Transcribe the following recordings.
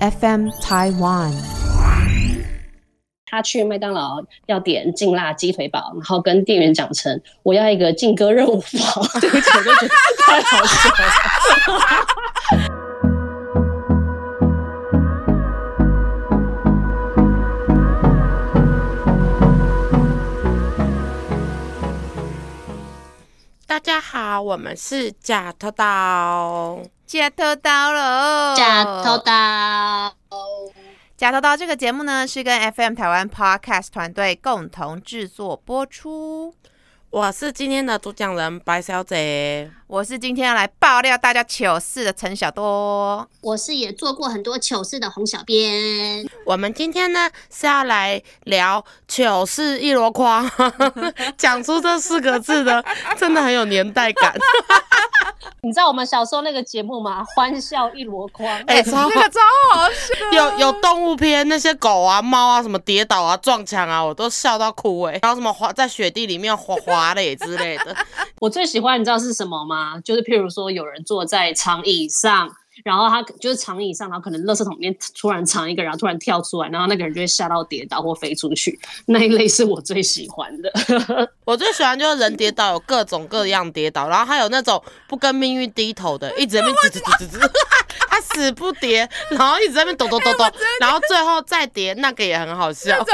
FM Taiwan。他去麦当劳要点劲辣鸡腿堡，然后跟店员讲成我要一个劲歌热舞堡，对不起，我就觉得太好笑了。家好，我们是假偷刀。假偷刀喽，假偷刀，假偷刀这个节目呢，是跟 FM 台湾 Podcast 团队共同制作播出。我是今天的主讲人白小姐。我是今天要来爆料大家糗事的陈小多。我是也做过很多糗事的洪小编。我们今天呢是要来聊糗事一箩筐，讲出这四个字的，真的很有年代感。你知道我们小时候那个节目吗？欢笑一箩筐，哎、超那个超好笑，有有动物片，那些狗啊、猫啊，什么跌倒啊、撞墙啊，我都笑到哭哎、然后什么滑在雪地里面滑滑垒之类的，我最喜欢你知道是什么吗？就是譬如说有人坐在长椅上，然后他就是长椅上，然后可能垃圾桶里面突然藏一个，然后突然跳出来，然后那个人就会吓到跌倒或飞出去。那一类是我最喜欢的。我最喜欢就是人跌倒有各种各样跌倒，然后还有那种不跟命运低头的，一直在那边吱吱吱死不叠，然后一直在那边抖抖抖抖，然后最后再叠，那个也很好笑。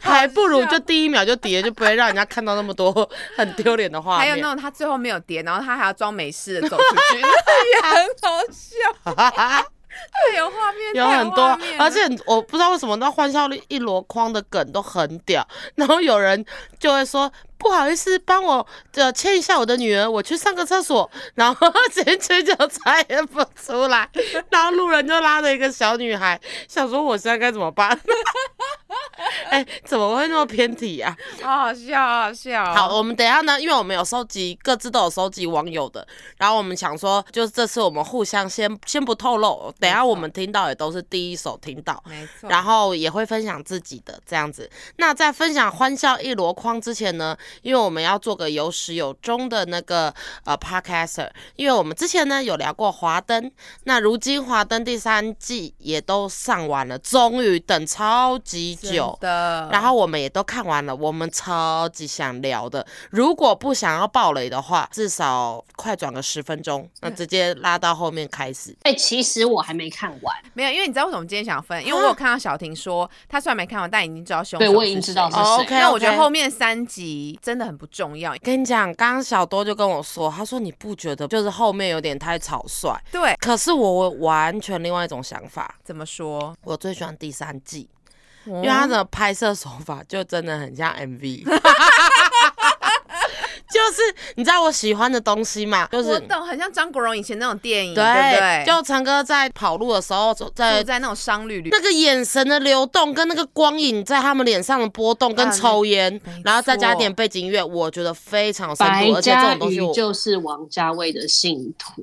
还不如就第一秒就叠，就不会让人家看到那么多很丢脸的画还有。那种他最后没有叠，然后他还要装没事的走出去，那也很好笑，太有画面，有很多而且我不知道为什么那欢笑一箩筐的梗都很屌，然后有人就会说不好意思，帮我呃牵一下我的女儿，我去上个厕所，然后进去就再也不出来，然后路人就拉着一个小女孩，想说我现在该怎么办？哎、怎么会那么偏题啊？好好笑，好好笑。好，我们等一下呢，因为我们有收集，各自都有收集网友的，然后我们想说，就是这次我们互相先先不透露，等一下我们听到也都是第一手听到，没错，然后也会分享自己的这样子。那在分享欢笑一箩筐之前呢，因为我们要做个有始有终的那个呃 podcaster，因为我们之前呢有聊过华灯，那如今华灯第三季也都上完了，终于等超级久。的，然后我们也都看完了，我们超级想聊的。如果不想要暴雷的话，至少快转个十分钟，那直接拉到后面开始。哎、其实我还没看完，没有，因为你知道为什么今天想分？因为我有看到小婷说，她虽然没看完，但已经知道凶手对我已经知道是谁。哦，OK，那我觉得后面三集真的很不重要。跟你讲，刚刚小多就跟我说，他说你不觉得就是后面有点太草率？对，可是我完全另外一种想法，怎么说？我最喜欢第三季，因因为他的拍摄手法就真的很像 MV。就是你知道我喜欢的东西嘛，就是我懂，很像张国荣以前那种电影，对对不对？就陈哥在跑路的时候，在在那种商旅里，那个眼神的流动，跟那个光影在他们脸上的波动，跟啊抽烟没，然后再加错点背景音乐，我觉得非常有深度，而且这种东西我。就是王家卫的信徒。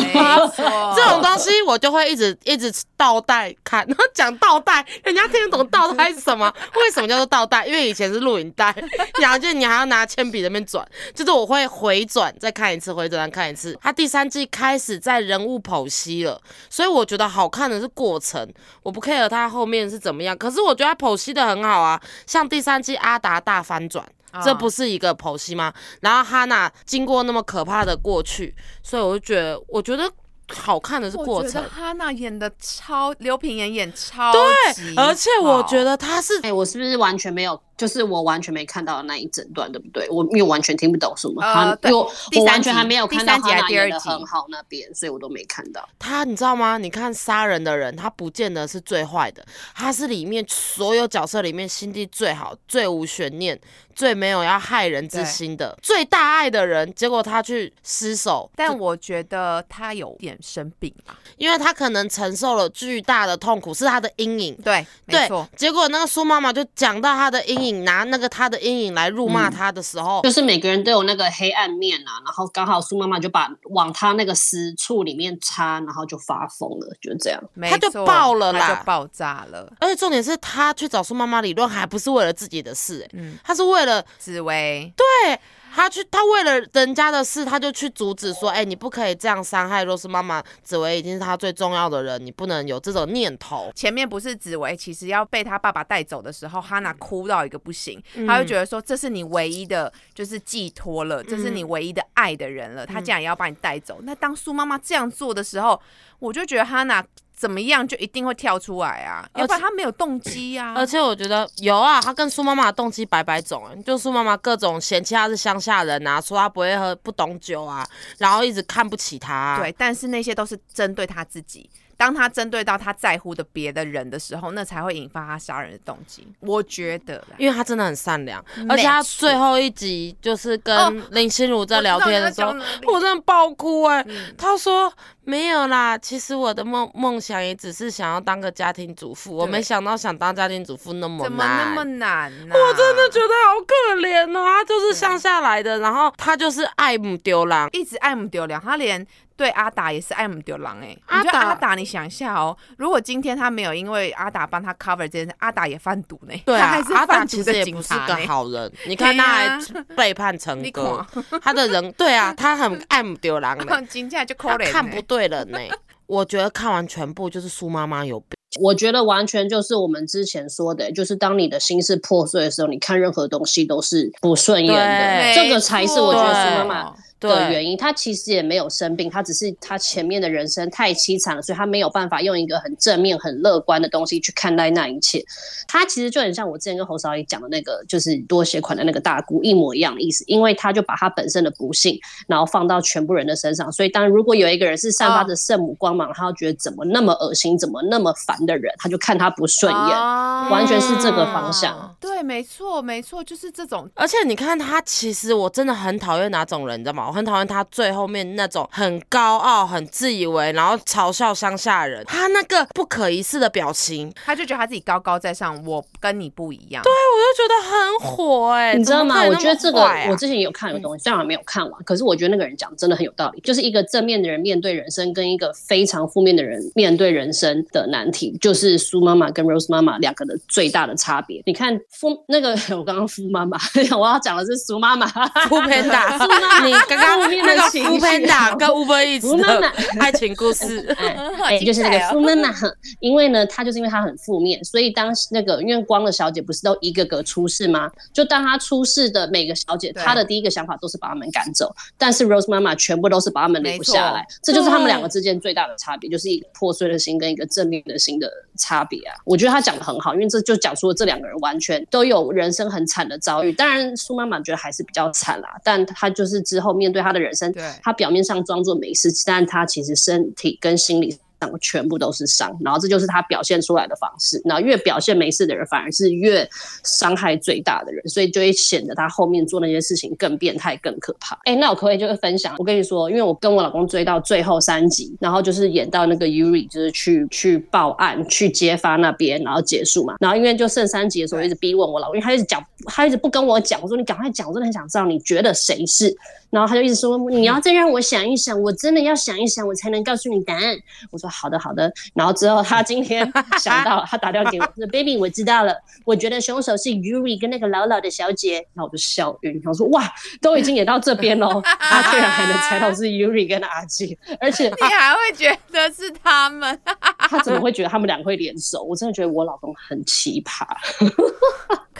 没错，这种东西我就会一直一直倒带看，然后讲倒带，人家听得懂倒带是什么？为什么叫做倒带？因为以前是录影带，然后就你还要拿铅笔在那边转，就是我会回转再看一次，回转再看一次。他第三季开始在人物剖析了，所以我觉得好看的是过程，我不 care 他后面是怎么样，可是我觉得他剖析的很好啊，像第三季阿达大翻转。这不是一个剖析吗？然后哈娜经过那么可怕的过去，所以我就觉得，我觉得好看的是过程我觉得，哈娜演的超，刘品言演超级对，而且我觉得得他是哎、我是不是完全没有？就是我完全没看到那一整段，对不对？我因为完全听不懂什么，他、呃对因为我第三我完全还没有看到他二集很好那边，所以我都没看到。他，你知道吗？你看杀人的人，他不见得是最坏的，他是里面所有角色里面心地最好、最无悬念、最没有要害人之心的、最大爱的人。结果他去失手，但我觉得他有点生病啊，因为他可能承受了巨大的痛苦，是他的阴影。对，没对错，，结果那个苏妈妈就讲到他的阴影，拿那个他的阴影来辱骂嗯。他的时候，就是每个人都有那个黑暗面啊，然后刚好苏妈妈就把往他那个私处里面插，然后就发疯了，就这样。他就爆了啦。就爆炸了。而且重点是他去找苏妈妈理论，还不是为了自己的事、欸，嗯，他是为了紫薇，对他去，他为了人家的事，他就去阻止说，哎、你不可以这样伤害若是妈妈，紫薇已经是他最重要的人，你不能有这种念头。前面不是紫薇其实要被他爸爸带走的时候，哈娜哭到一个不行，嗯他就觉得说这是你唯一的，就是寄托了，这是你唯一的爱的人了，他竟然也要把你带走。那当苏妈妈这样做的时候，我就觉得哈娜怎么样就一定会跳出来啊，要不然他没有动机啊。而且我觉得有啊，他跟苏妈妈的动机百百种、欸，就苏妈妈各种嫌弃他是乡下人啊，说他不会喝、不懂酒啊，然后一直看不起他、啊。对，但是那些都是针对他自己。当他针对到他在乎的别的人的时候，那才会引发他杀人的动机。我觉得啦，因为他真的很善良，而且他最后一集就是跟哦林心如在聊天的时候，我真的爆哭哎、嗯他说没有啦，其实我的梦梦想也只是想要当个家庭主妇，我没想到想当家庭主妇那么怎么那。么难呢、我真的觉得好可怜哦，他就是乡下来的，然后他就是爱母丢郎，一直爱姆丢良，他连对阿达也是爱姆丢狼哎。你觉得阿达阿达，你想一下哦，如果今天他没有因为阿达帮他 cover 这件事，阿达也贩毒呢，对啊他还，是阿达贩毒的其实也不是个警察呢。好人，你看他还背叛陈 你哥，他的人对啊，他很爱母丢狼的，金价就可他怜呢看不对人呢。我觉得看完全部就是苏妈妈有病。我觉得完全就是我们之前说的，就是当你的心是破碎的时候，你看任何东西都是不顺眼的，对这个才是我觉得苏妈妈对的原因。他其实也没有生病，他只是他前面的人生太凄惨了，所以他没有办法用一个很正面、很乐观的东西去看待那一切。他其实就很像我之前跟侯少爷讲的那个，就是多血款的那个大姑一模一样的意思，因为他就把他本身的不幸，然后放到全部人的身上。所以当如果有一个人是散发着圣母光芒，他就觉得怎么那么恶心，怎么那么烦的人，他就看他不顺眼。哦完全是这个方向对，没错，没错，就是这种。而且你看他，其实我真的很讨厌哪种人，你知道吗？我很讨厌他最后面那种很高傲、很自以为，然后嘲笑乡下人，他那个不可一世的表情，他就觉得他自己高高在上，我跟你不一样。对我就觉得很火哎、你知道吗？我觉得这个我之前有看有东西，虽然我没有看完，可是我觉得那个人讲真的很有道理。就是一个正面的人面对人生，跟一个非常负面的人面对人生的难题，就是苏妈妈跟 Rose 妈妈两个的最大的差别。你看夫那个 我刚刚夫妈妈，我要讲的是苏妈妈。福偏达，你刚刚那个福偏达跟 Uber 福妈妈的爱情故事，哎，好哎，精就是那个彩哦富妈妈，因为呢，她就是因为她很负面，所以当那个因为光的小姐不是都一个个出事吗？就当她出事的每个小姐，她的第一个想法都是把他们赶走，但是 Rose 妈妈全部都是把他们留没错下来，这就是他们两个之间最大的差别，就是一个破碎的心跟一个正面的心的差别啊。我觉得她讲的很好，因为这就讲出了这两个人完全都有人生很惨的遭遇。当然，苏妈妈觉得还是比较惨啦，但她就是之后面对她的人生对，他表面上装作没事，但她其实身体跟心理上全部都是伤，然后这就是他表现出来的方式。然后越表现没事的人，反而是越伤害最大的人，所以就会显得他后面做那些事情更变态、更可怕。哎，那我可不可以就是分享？我跟你说，因为我跟我老公追到最后三集，然后就是演到那个 Yuri 就是去去报案、去揭发那边，然后结束嘛。然后因为就剩三集的时候，一直逼问我老公，因为他一直讲，他一直不跟我讲。我说你赶快讲，我真的很想知道你觉得谁是。然后他就一直说你要再让我想一想，我真的要想一想，我才能告诉你答案。我说好的好的。然后之后他今天想到，他打电话给我说：“baby，我知道了，我觉得凶手是 Yuri 跟那个老老的小姐。”然后我就笑晕，然后说：“哇，都已经演到这边喽，他居然还能猜到是 Yuri 跟阿基，而且你还会觉得是他们？他怎么会觉得他们两个会联手？我真的觉得我老公很奇葩。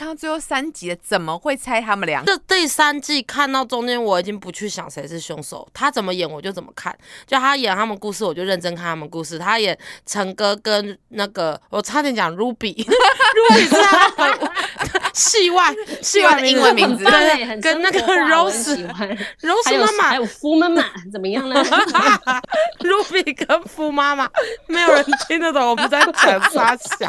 看到最后三集了，怎么会猜他们俩？这第三季看到中间，我已经不去想谁是凶手，他怎么演我就怎么看。就他演他们故事，我就认真看他们故事。他演陈哥跟那个，我差点讲 Ruby，Ruby 是他的戏外戏外的英文名字对对，对，跟那个生活化我很 Rose 喜欢。还 Rose 有妈妈还有夫妈妈怎么样呢？Ruby 跟夫妈妈，没有人听得懂我不在讲啥小。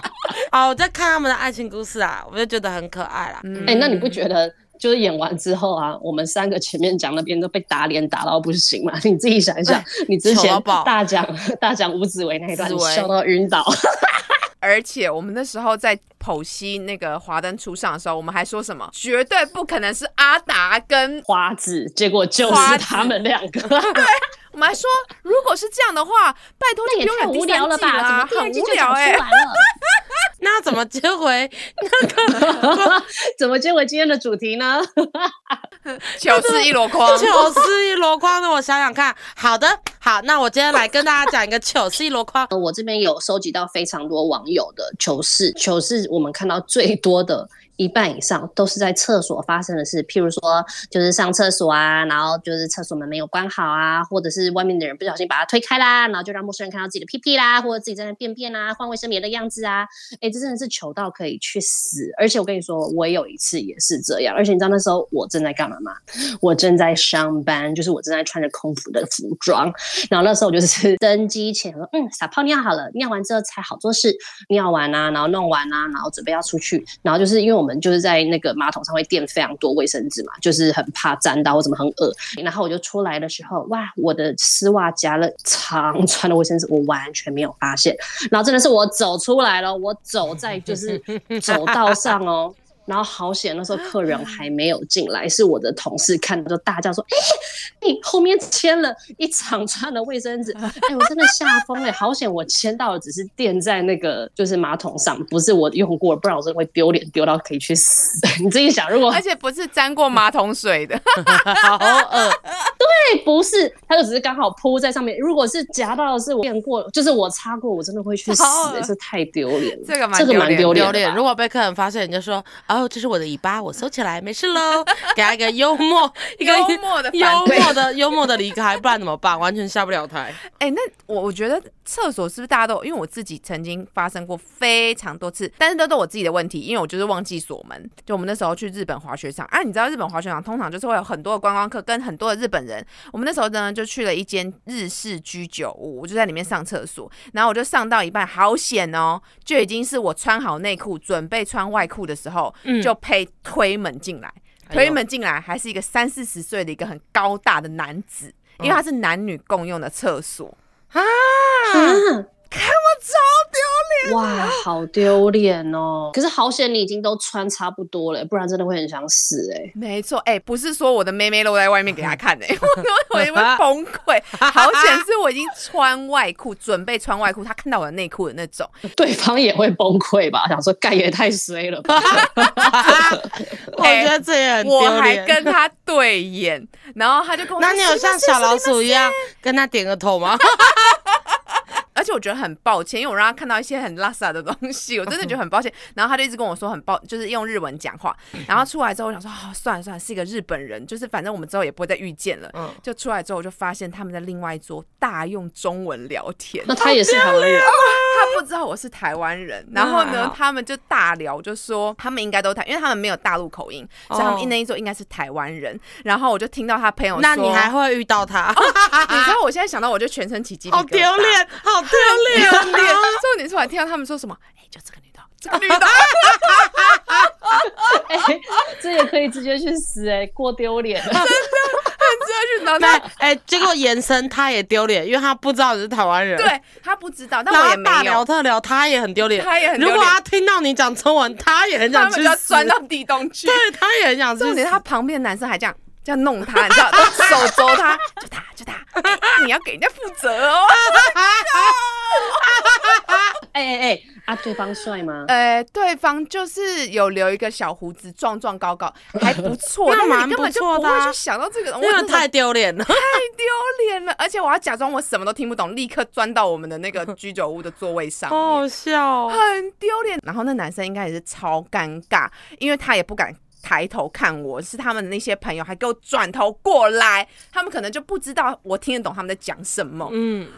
好，我在看他们的爱情故事啊，我就觉得很可爱啦。嗯哎、那你不觉得就是演完之后啊，我们三个前面讲那边都被打脸打到不行嘛？你自己想一想，你之前大讲 大讲吴子维那一段，笑到晕倒。而且我们那时候在剖析那个华灯初上的时候，我们还说什么？绝对不可能是阿达跟花子，结果就是他们两个，我们还说，如果是这样的话，拜托那也太就不用演无聊了第三季吧？怎么啦，很无聊哎？那怎么接回那个？怎么接回今天的主题呢？糗事一箩筐。糗事一箩筐的，我想想看。好的，好，那我今天来跟大家讲一个糗事一箩筐。呃我这边有收集到非常多网友的糗事，糗事我们看到最多的。一半以上都是在厕所发生的事，譬如说就是上厕所啊，然后就是厕所门没有关好啊，或者是外面的人不小心把它推开啦，然后就让陌生人看到自己的屁屁啦，或者自己在那便便啊，换卫生棉的样子啊，哎，这真的是糗到可以去死！而且我跟你说，我有一次也是这样，而且你知道那时候我正在干嘛吗？我正在上班，就是我正在穿着空服的服装，然后那时候我就是 登机前说，嗯，撒泡尿好了，尿完之后才好做事，尿完啊，然后弄完啊，然后准备要出去，然后就是因为我我们就是在那个马桶上会垫非常多卫生纸嘛，就是很怕沾到或怎么很恶，然后我就出来的时候，哇，我的丝袜夹了长穿的卫生纸，我完全没有发现，然后真的是我走出来了，我走在就是走道上哦。然后好险，那时候客人还没有进来，是我的同事看到就大叫说：“哎、你后面牵了一长串的卫生纸，哎，我真的吓疯了！好险，我签到的只是垫在那个就是马桶上，不是我用过，不然我真的会丢脸丢到可以去死。你自己想，如果而且不是沾过马桶水的，好恶，对，不是，它就只是刚好铺在上面。如果是夹到的是我垫过，就是我擦过，我真的会去死、这太丢脸了。这个蛮丢脸。丢脸如果被客人发现，你就说：“哦，这是我的尾巴，我收起来，没事喽。”给他一个幽默，一个幽默的幽默的幽默的离开，不然怎么办？完全下不了台。哎、那我我觉得厕所是不是大家都？因为我自己曾经发生过非常多次，但是都是我自己的问题，因为我就是忘记锁门。就我们那时候去日本滑雪场啊，你知道日本滑雪场通常就是会有很多的观光客跟很多的日本人。我们那时候呢就去了一间日式居酒屋，我就在里面上厕所，然后我就上到一半，好险哦，就已经是我穿好内裤准备穿外裤的时候，嗯就配推门进来。推门进来，还是一个三四十岁的一个很高大的男子，因为他是男女共用的厕所。啊！啊，看我超丢脸。哇，好丢脸哦！可是好险，你已经都穿差不多了，不然真的会很想死哎、没错，哎、不是说我的妹妹露在外面给他看的、我我我会崩溃。好险是我已经穿外裤，准备穿外裤，他看到我的内裤的那种。对方也会崩溃吧？想说盖也太衰了吧？我觉得这也很我还。跟他对眼，然后他就跟我说：“那你有像小老鼠一样跟他点个头吗？而且我觉得很抱歉，因为我让他看到一些很拉萨的东西，我真的觉得很抱歉。然后他就一直跟我说很抱，就是用日文讲话。然后出来之后，我想说，哦，算了算了，是一个日本人，就是反正我们之后也不会再遇见了。嗯就出来之后，我就发现他们在另外一桌大用中文聊天。那他也是台湾人，他不知道我是台湾人，然后呢他们就大聊，就说他们应该都台，因为他们没有大陆口音，所以他哦们那一桌应该是台湾人。然后我就听到他朋友说，那你还会遇到他？你知道我现在想到我就全身起鸡皮 疙瘩，好丢脸，好丢脸！重点，重点是我还听到他们说什么，哎、就这个女的，这个女的，哎、这也可以直接去死哎、过丢脸。很去然后那他哎，结果延伸他也丢脸，因为他不知道你是台湾人。，对他不知道，但我也没大聊，特聊，他也很丢脸。他也很丢脸如果他听到你讲中文，他也很他们要想去死。钻到地洞去。对，他也很想去死。重点是他旁边的男生还这样这样弄他，你知道，都手肘他，就他就他，哎你要给人家负责哦。哎哎哎，啊，对方帅吗？呃，对方就是有留一个小胡子，壮壮高高，还不错，那蛮你根本就不错的啊不会去想到这个，因为太丢脸了。太丢脸了，而且我要假装我什么都听不懂，立刻钻到我们的那个居酒屋的座位上。好好笑哦。很丢脸。然后那男生应该也是超尴尬，因为他也不敢。抬头看我，是他们的那些朋友还给我转头过来，他们可能就不知道我听得懂他们在讲什么。嗯，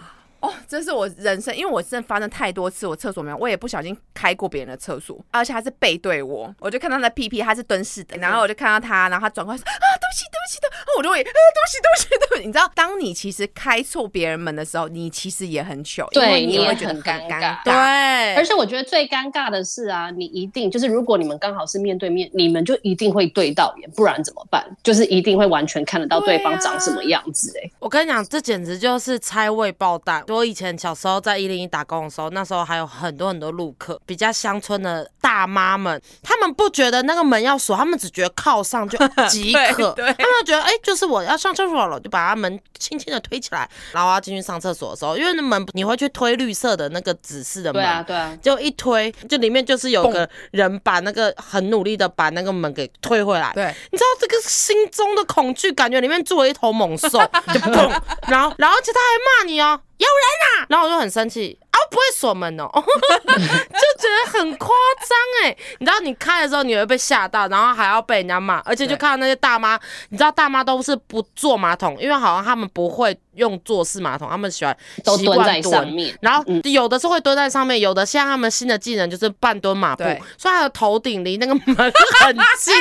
哦，这是我人生，因为我真的发生太多次，我厕所没有，我也不小心开过别人的厕所，而且他是背对我，我就看到他的屁屁，他是蹲式的，然后我就看到他，然后他转过来说啊，对不起，对不起的，然后我就会啊，对不起，对不起，对不起。你知道，当你其实开错别人门的时候，你其实也很糗，因为对你也会觉得很尴尬对，而且我觉得最尴尬的是啊，你一定就是如果你们刚好是面对面，你们就一定会对到眼，不然怎么办？就是一定会完全看得到对方长什么样子、哎、我跟你讲，这简直就是拆位爆弹。我以前小时候在一零一打工的时候，那时候还有很多很多路客，比较乡村的大妈们，他们不觉得那个门要锁，他们只觉得靠上就 即可，对。对他们觉得哎、就是我要上厕所了，就把他门轻轻的推起来，然后要进去上厕所的时候，因为那门你会去推绿色的那个指示的门，对啊，对啊，就一推，就里面就是有个人把那个很努力的把那个门给推回来。对，你知道这个心中的恐惧，感觉里面住了一头猛兽，就砰，然后然后而且他还骂你哦，有人啊，然后我就很生气。啊，不会锁门哦，就觉得很夸张哎！你知道你开的时候你会被吓到，然后还要被人家骂，而且就看到那些大妈，你知道大妈都是不坐马桶，因为好像他们不会用坐式马桶，他们喜欢习惯都蹲在上面。然后有的是会蹲在上面，有的像他们新的技能就是半蹲马步，对所以他的头顶离那个门很近。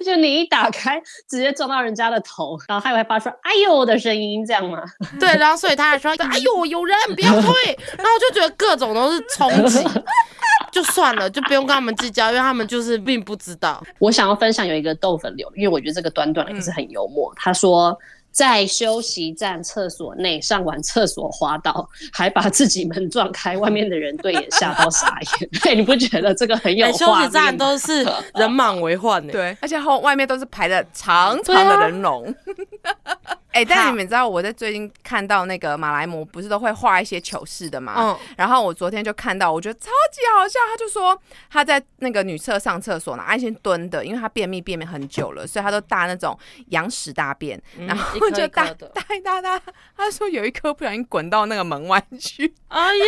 就你一打开，直接撞到人家的头，然后他也会发出“哎呦”的声音，这样吗？对，然后所以他还说：“哎呦，有人，不要退。”然后我就觉得各种都是冲击，就算了，就不用跟他们计较，因为他们就是并不知道。我想要分享有一个豆粉流，因为我觉得这个短短的也是很幽默。他说。在休息站厕所内上完厕所滑倒，还把自己门撞开，外面的人对也吓到傻眼。对，你不觉得这个很有欸，休息？站都是 人满为患呢。对，而且后外面都是排的长长的人龙。哎、但是你们知道我在最近看到那个马来模不是都会画一些糗事的嘛？嗯，然后我昨天就看到，我觉得超级好笑。他就说他在那个女厕上厕所呢，安心蹲的，因为他便秘便秘很久了，所以他都大那种羊屎大便，然后就大大一大大。他说有一颗不小心滚到那个门外去，哎呀，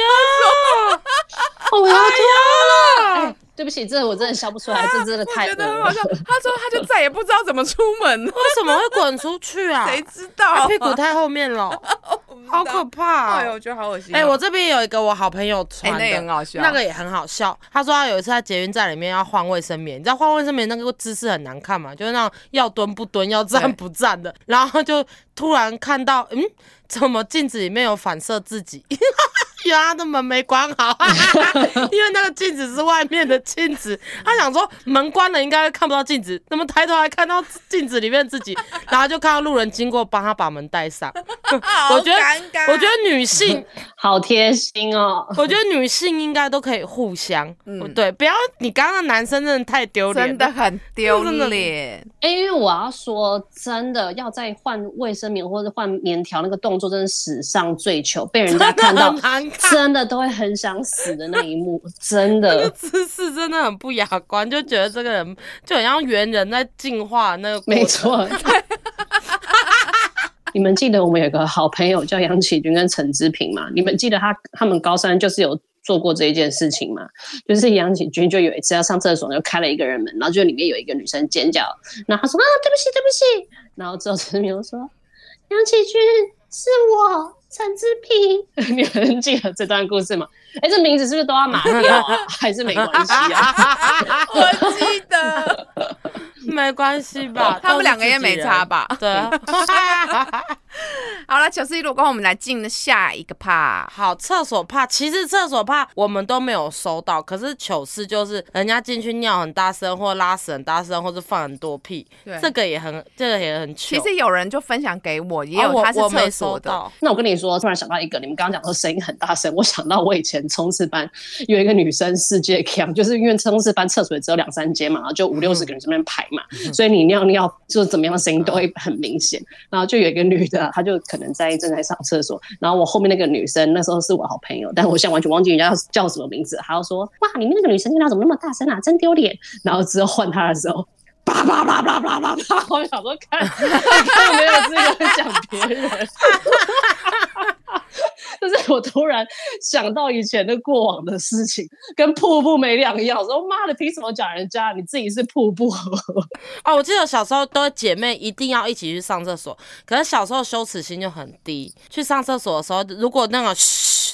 哦我要吐了！对不起，这我真的笑不出来，这真的太恶了。觉得很好笑。他说他就再也不知道怎么出门了，为什么会滚出去啊？谁知道？他屁股太后面了，好可怕、哎！我觉得好恶心哦。哎、我这边有一个我好朋友哎、传的，那也很好笑，那个也很好笑。他说他有一次在捷运站里面要换卫生棉，你知道换卫生棉那个姿势很难看嘛，就是那种要蹲不蹲、要站不站的。然后就突然看到，嗯，怎么镜子里面有反射自己？原来他的门没关好，因为那个镜子是外面的镜子。他想说门关了应该会看不到镜子，怎么抬头还看到镜子里面自己？然后就看到路人经过，帮他把门带上。我觉得尴尬。我觉得女性 好贴心哦！我觉得女性应该都可以互相，嗯对，不要你刚刚的男生真的太丢脸了，真的很丢脸。哎、因为我要说，真的要在换卫生棉或者换棉条那个动作，真的史上最糗，被人家看到 真的都会很想死的那一幕，真那个的姿势真的很不雅观，就觉得这个人就很像猿人在进化那个过程没。错。你们记得我们有个好朋友叫杨启军跟陈志平吗？你们记得他他们高三就是有做过这一件事情吗？就是杨启军就有一次要上厕所，就开了一个人门，然后就里面有一个女生尖叫，然后他说啊对不起对不起，然后之后陈志平说杨启军是我陈志平，你们记得这段故事吗？哎，这名字是不是都要码掉啊？还是没关系啊？我记得 没关系吧？他们两个也没差吧？对啊。好了，糗事一路过后，我们来进下一个趴。好，厕所怕，其实厕所怕我们都没有收到，可是糗事就是人家进去尿很大声，或拉屎很大声，或是放很多屁，对这个也很，这个也很糗。其实有人就分享给我，也有他是我没厕所的。收到，那我跟你说，突然想到一个，你们刚刚讲说声音很大声，我想到我以前冲刺班有一个女生世界强，就是因为冲刺班厕所也只有两三间嘛，然后就五六十个人这边排嘛，所以你尿尿就是怎么样的声音都会很明显。然后就有一个女的，她就可能在正在上厕所，然后我后面那个女生那时候是我好朋友，但我现在完全忘记人家叫什么名字，她就说哇，你们那个女生尿尿怎么那么大声啊，真丢脸。然后之后换她的时候。叭叭叭叭叭叭叭！我想说看，看没有资格讲别人。就是我突然想到以前的过往的事情，跟瀑布没两样。说妈的，凭什么讲人家？你自己是瀑布。哦，我记得小时候都姐妹一定要一起去上厕所，可是小时候羞耻心就很低。去上厕所的时候，如果那个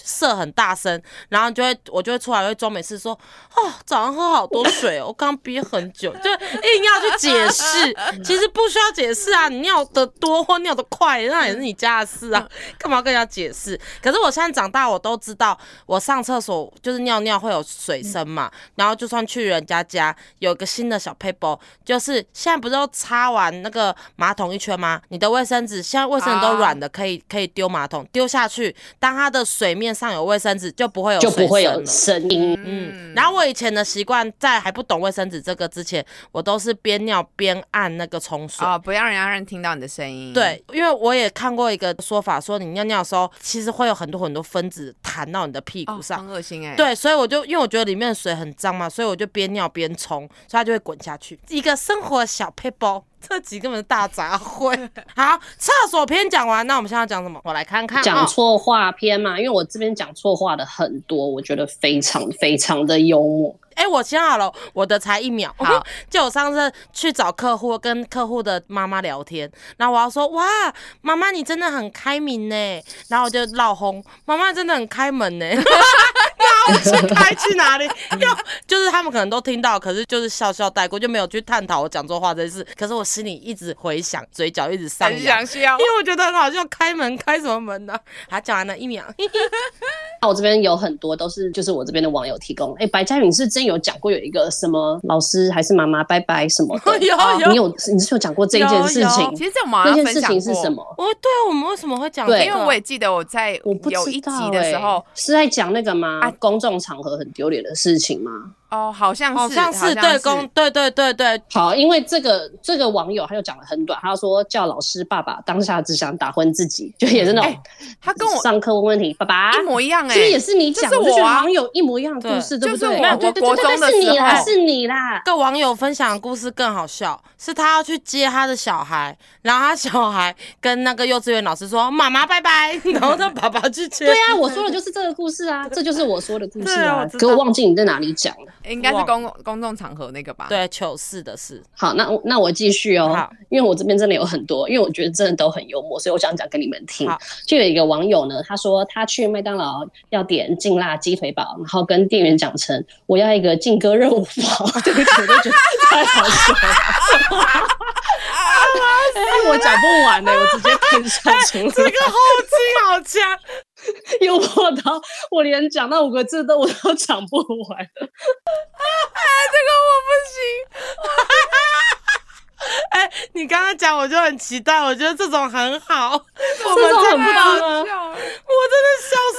射很大声，然后就会我就会出来会装没事说，哦，早上喝好多水哦，我刚憋很久，就硬要去解释，其实不需要解释啊，你尿的多或尿的快，那也是你家的事啊，干嘛要跟人家解释？可是我现在长大，我都知道，我上厕所就是尿尿会有水声嘛，然后就算去人家家，有个新的小 paper，就是现在不是都擦完那个马桶一圈吗？你的卫生纸现在卫生纸都软的，可以可以丢马桶，丢下去，当它的水面上有卫生纸，就不会有就不会有声音。嗯，然后我以前的习惯，在还不懂卫生纸这个之前，我都是边尿边按那个冲水。哦，不要让人家人听到你的声音。，对，因为我也看过一个说法，说你尿尿的时候，其实会有很多很多分子弹到你的屁股哦，上。很恶心哎。，对，所以我就因为我觉得里面的水很脏嘛，所以我就边尿边冲，所以它就会滚下去。一个生活小 p e 这集根本是大杂烩。好，厕所篇讲完，那我们现在要讲什么？我来看看、哦。讲错话篇嘛，因为我这边讲错话的很多，我觉得非常非常的幽默。哎、我想好了，我的才一秒。好，就我上次去找客户，跟客户的妈妈聊天，然后我要说，哇，妈妈你真的很开明呢，然后我就闹轰，妈妈真的很开门呢，去开去哪里？要就是他们可能都听到，可是就是笑笑带过，就没有去探讨我讲错话这件事。可是我心里一直回想，嘴角一直上很扬想。笑因。为我觉得很好笑，开门开什么门呢、好，讲完了一秒，那我这边有很多都是就是我这边的网友提供。哎，白嘉宇，你是真有讲过有一个什么老师还是妈妈拜拜什么的？有有你有你是有讲过这一件事情？其实这我们好像那件事情是什么？哦对啊，我们为什么会讲？因为我也记得我在我不知道有一集的时候欸，是在讲那个吗？啊公众场合很丢脸的事情吗？哦，好像是，好像是对公，对对对对，好，因为这个这个网友他就讲的很短，他说叫老师爸爸当下只想打昏自己，就也是那种、哎他跟我上课问问题，爸爸一模一样哎，是不是也是你讲？就觉得好像有一模一样的故事，对不对？就是我啊对对我国是你啦，候是你啦。个网友分享的故事更好笑，是他要去接他的小孩，然后他小孩跟那个幼稚园老师说：“妈妈拜拜。”然后他爸爸去接。对啊，我说的就是这个故事啊，这就是我说的故事啊可我忘记你在哪里讲了。应该是公公众场合那个吧？，对糗事的事，好，那我那我继续哦，因为我这边真的有很多，因为我觉得真的都很幽默，所以我想讲给你们听好。就有一个网友呢，他说他去麦当劳要点劲辣鸡腿堡，然后跟店员讲成我要一个劲歌热舞堡，对不起，我都觉得太好笑了。哎，我讲不完呢、我直接喷上出来，这个后劲好强。幽默到我连讲那五个字都我都讲不完。哎、你刚刚讲我就很期待，我觉得这种很好，我这种很们真的，棒啊！我真的笑死，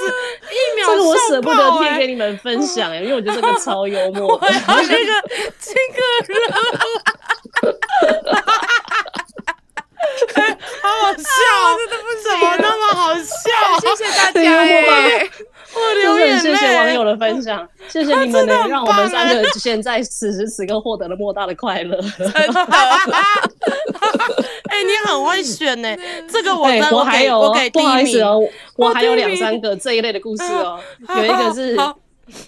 一秒这个我舍不得贴给你们分享哎、因为我觉得这个超幽默的。我要那个这个热哎 好好笑，真的不怎么那么好笑？谢谢大家 我真的很流眼谢谢网。友的分享，谢谢你们能让我们三个现在此时此刻获得了莫大的快乐。哎、你很会选呢、这个我我还有我给，第不好一名。意思哦，我我还有两三个这一类的故事哦。有一个是，好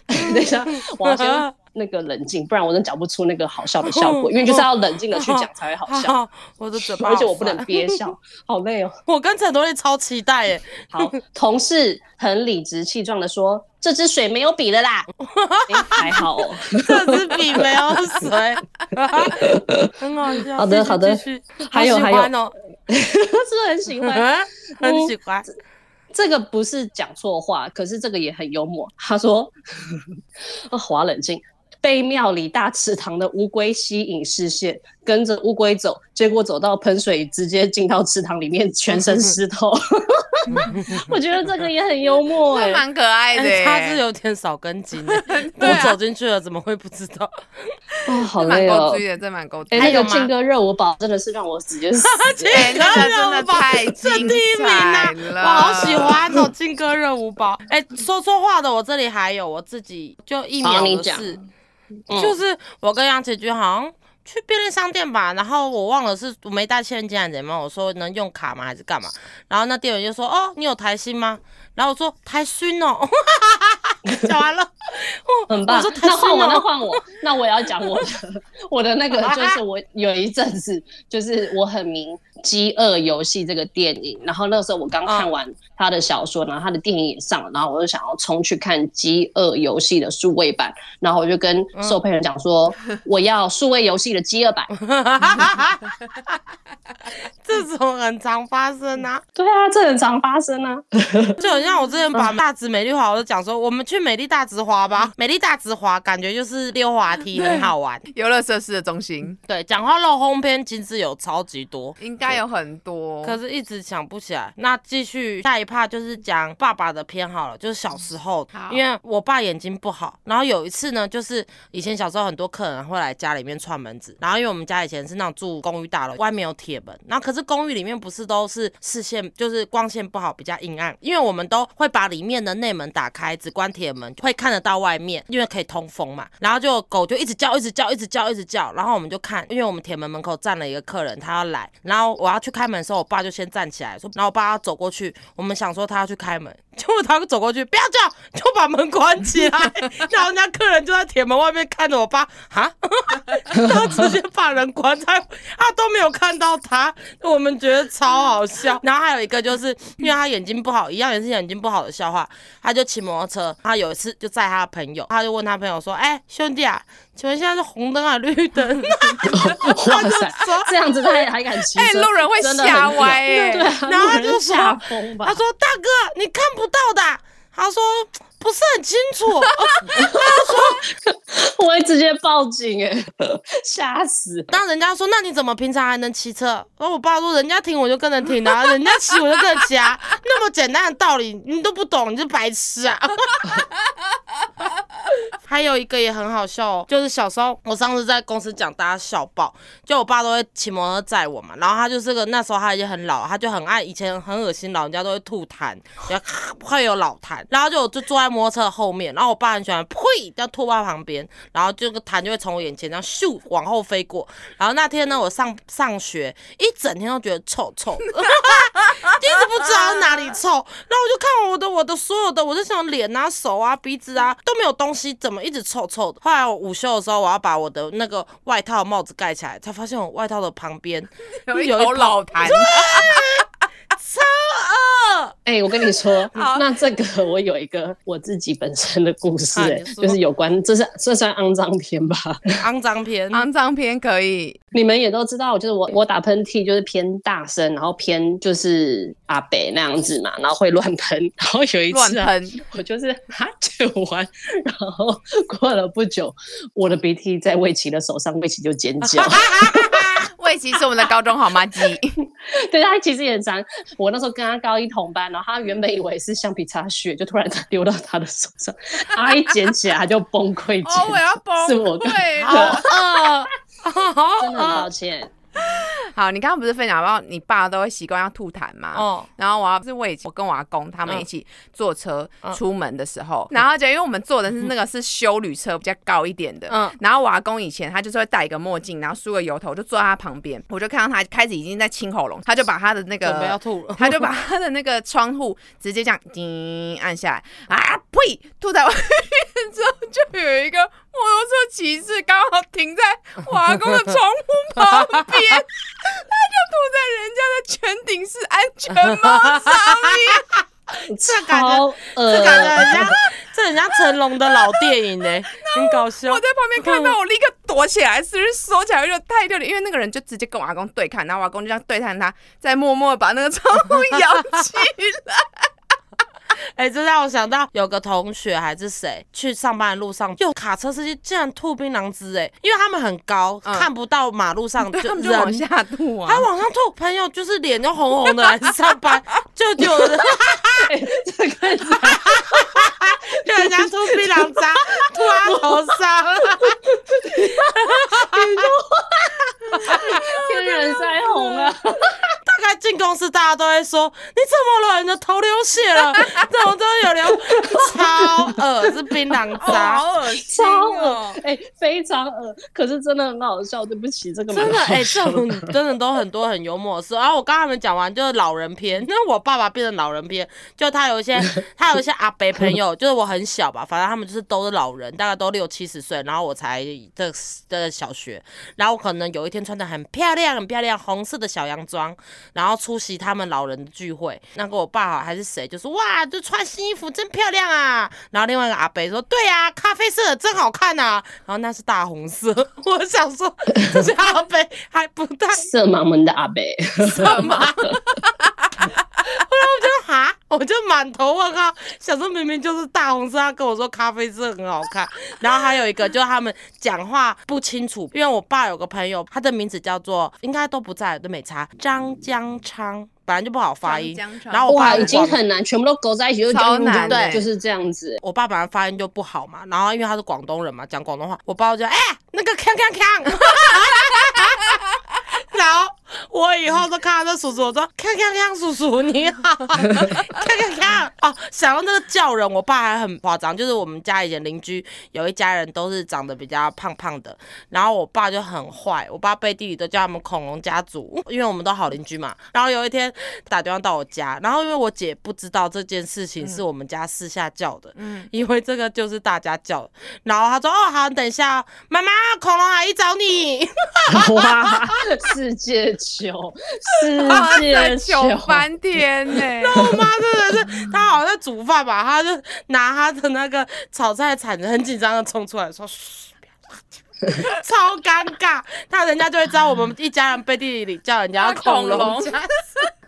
等一下，我要先那个冷静，不然我真讲不出那个好笑的效果，因为就是要冷静的去讲才会好笑，好，我的嘴巴，而且我不能。憋笑，好累哦。我跟陈多丽超期待耶，好，同事很理直气壮的说：“这支水没有笔的啦。诶还好哦。这支笔没有水，很好笑。好的好的继续还有好喜欢哦，是不是很喜欢？嗯很喜欢。这个不是讲错话，可是这个也很幽默。他说：“啊，我要冷静。”被庙里大池塘的乌龟吸引视线，跟着乌龟走，结果走到喷水，直接进到池塘里面，全身湿透。我觉得这个也很幽默哎、这蛮可爱的他是有点少根筋 的，我啊走进去了，怎么会不知道？哦，好累哦。的，这蛮够追哎、的。那个吗劲歌热舞宝真的是让我直接死、哎，那个真的太这精第一名彩、了，我好喜欢哦，劲歌热舞宝。哎、说错话的我这里还有，我自己就一秒好你讲的事，嗯就是我跟杨姐君好像去便利商店吧，然后我忘了是我没带现金还是怎么样，我说能用卡吗还是干嘛？然后那店员就说哦，你有台新吗？然后我说台新哦，讲完了，很棒我说。台那换我，那换我，那我也要讲我的，我的那个就是我有一阵子，就是我很迷饥饿游戏》这个电影，然后那个时候我刚看完他的小说，然后他的电影也上了，然后我就想要冲去看《饥饿游戏》的数位版，然后我就跟售配人讲说，我要数位游戏的饥饿版。这种很常发生啊，对啊，这很常发生啊。就很像我之前把大直美丽华，我就讲说，我们去美丽大直滑吧。美丽大直滑感觉就是溜滑梯，很好玩。游乐设施的中心对，讲话漏轰篇其实有超级多，应该有很多，可是一直想不起来。那继续下一趴就是讲爸爸的偏好了，就是小时候，因为我爸眼睛不好，然后有一次呢，就是以前小时候很多客人会来家里面串门子，然后因为我们家以前是那种住公寓大楼，外面有铁门，然后可是公寓里面不是都是视线就是光线不好，比较阴暗，因为我们都会把里面的内门打开，只关铁门，会看得到外面，因为可以通风嘛。然后就狗就一直叫，一直叫，一直叫，一直叫，然后我们就看，因为我们铁门门口站了一个客人，他要来，然后我要去开门的时候，我爸就先站起来说，然后我爸要走过去，我们想说他要去开门，结果他走过去，不要叫，就把门关起来，然后人家客人就在铁门外面看着我爸，哈，他直接把人关在，他都没有看到他，我们觉得超好笑。然后还有一个就是因为他眼睛不好，一样也是眼睛不好的笑话，他就骑摩托车，他有一次就载他的朋友，他就问他朋友说，哎、兄弟啊，请问现在是红灯还是绿灯？哇塞，这样子他也还敢骑哎，车？路人会吓歪哎对。啊，然后他就说吓疯吧他。说：“大哥，你看不不到的。”他说：“不是很清楚。我会直接报警哎，吓死！”当人家说：“那你怎么平常还能骑车？”然后我爸说：“人家停我就跟着停啊，人家骑我就跟着骑啊，那么简单的道理你都不懂，你是白痴啊！”还有一个也很好笑哦，就是小时候我上次在公司讲，大家笑爆，就我爸都会骑摩托车载我嘛，然后他就是个那时候他已经很老，他就很爱以前很恶心，老人家都会吐痰，就会有老痰，然后就我就坐在摩托车的后面，然后我爸很喜欢呸，要拖到旁边，然后这个痰就会从我眼前这样咻往后飞过，然后那天呢我上上学一整天都觉得臭臭的，一直不知道哪里臭，然后我就看我的我的所有的，我就想脸啊手啊鼻子啊都没有东西，怎么一直臭臭的？后来我午休的时候，我要把我的那个外套帽子盖起来，才发现我外套的旁边 有一头老痰，超恶。哎、我跟你说，好那这个我有一个我自己本身的故事、哎、啊就是有关，这是这算肮脏片吧？肮脏片，肮脏片可以，你们也都知道，就是我我打喷嚏就是偏大声，然后偏就是阿北那样子嘛，然后会乱喷。然后有一次、啊，乱喷，我就是哈就完，然后过了不久，我的鼻涕在魏琪的手上，魏琪就尖叫。魏琪是我们的高中好妈鸡，对他其实也很常，我那时候跟他高一同班，然后他原本以为是橡皮擦屑，就突然丢到他的手上，他一捡起来他就崩溃哦，我要崩是我跟溃好了。恶，好真的很抱。歉。好，你刚刚不是分享到你爸都会习惯要吐痰吗？哦，然后我要是我以前，我跟我阿公他们嗯一起坐车嗯出门的时候，然后就因为我们坐的是那个是修旅车，比较高一点的，嗯然后我阿公以前他就是会戴一个墨镜，然后梳个油头，就坐在他旁边，我就看到他开始已经在清喉咙，他就把他的那准备要。吐了。他就把他的那个窗户直接这样叮按下来啊呸，吐在外面之后，就有一个摩托车骑士刚好停在我阿公的窗户旁边，他就吐在人家的全顶式安全帽上面。这感觉这感觉这人家成龙的老电影呢，很搞笑我。在旁边看到，我立刻躲起来，是不是缩起来？我就太丢脸，因为那个人就直接跟我阿公对看，然后我阿公就这样对看他，再默默把那个窗户 摇起来。哎、这让我想到有个同学还是谁去上班的路上，有卡车司机竟然吐槟榔汁，哎，因为他们很高，嗯看不到马路上就往下吐啊还。往上吐，朋友就是脸就红红的来上班，就有人 这个 就人家吐槟榔渣吐他头上，天人腮红啊！大概进公司大家都会说你怎么了？你的头流血了，怎么都有流，超恶，是槟榔哦，渣。好恶心超哦恶！哎、非常恶，可是真的很好笑。对不起，这个真的哎、这种真的都很多很幽默的事。然后我刚刚还没讲完，就是老人篇。那我爸爸变成老人篇，就他有一些他有一些阿伯朋友，就是我很小吧，反正他们就是都是老人，大概都六七十岁，然后我才这的小学，然后我可能有一天穿的很漂亮很漂亮红色的小洋装，然后出席他们老人的聚会，那个我爸还是谁就是哇，就穿新衣服真漂亮啊，然后另外一个阿伯说对啊，咖啡色的真好看啊，然后那是大红色，我想说 这是阿北还不太色盲们的阿贝，干嘛？后来我就哈，我就满头问号，想说明明就是大红色，他跟我说咖啡色很好看。然后还有一个就是他们讲话不清楚，因为我爸有个朋友，他的名字叫做应该都不在，都没查，张江昌，本来就不好发音然后我爸已经很难，全部都勾在一起，就超难对就是这样子。我爸本来发音就不好嘛，然后因为他是广东人嘛，讲广东话，我爸就哎、那个锵锵锵，然后 我以后都看到这叔叔，我说锵锵锵叔叔 你好，看看看哦，想到那个叫人，我爸还很夸张，就是我们家以前邻居有一家人都是长得比较胖胖的，然后我爸就很坏，我爸背地里都叫他们恐龙家族，因为我们都好邻居嘛。然后有一天打电话到我家，然后因为我姐不知道这件事情是我们家私下叫的，嗯，因为这个就是大家叫的。然后他说：“哦，好，等一下哦，妈妈，恐龙阿姨找你。哇，世界球，世哇界，球，翻天呢！我妈真的是，她好像在煮饭吧，她就拿她的那个炒菜铲子，很紧张的冲出来说：“嘘，超尴尬。他人家就会知道我们一家人背地里叫人家恐龙恐龙家。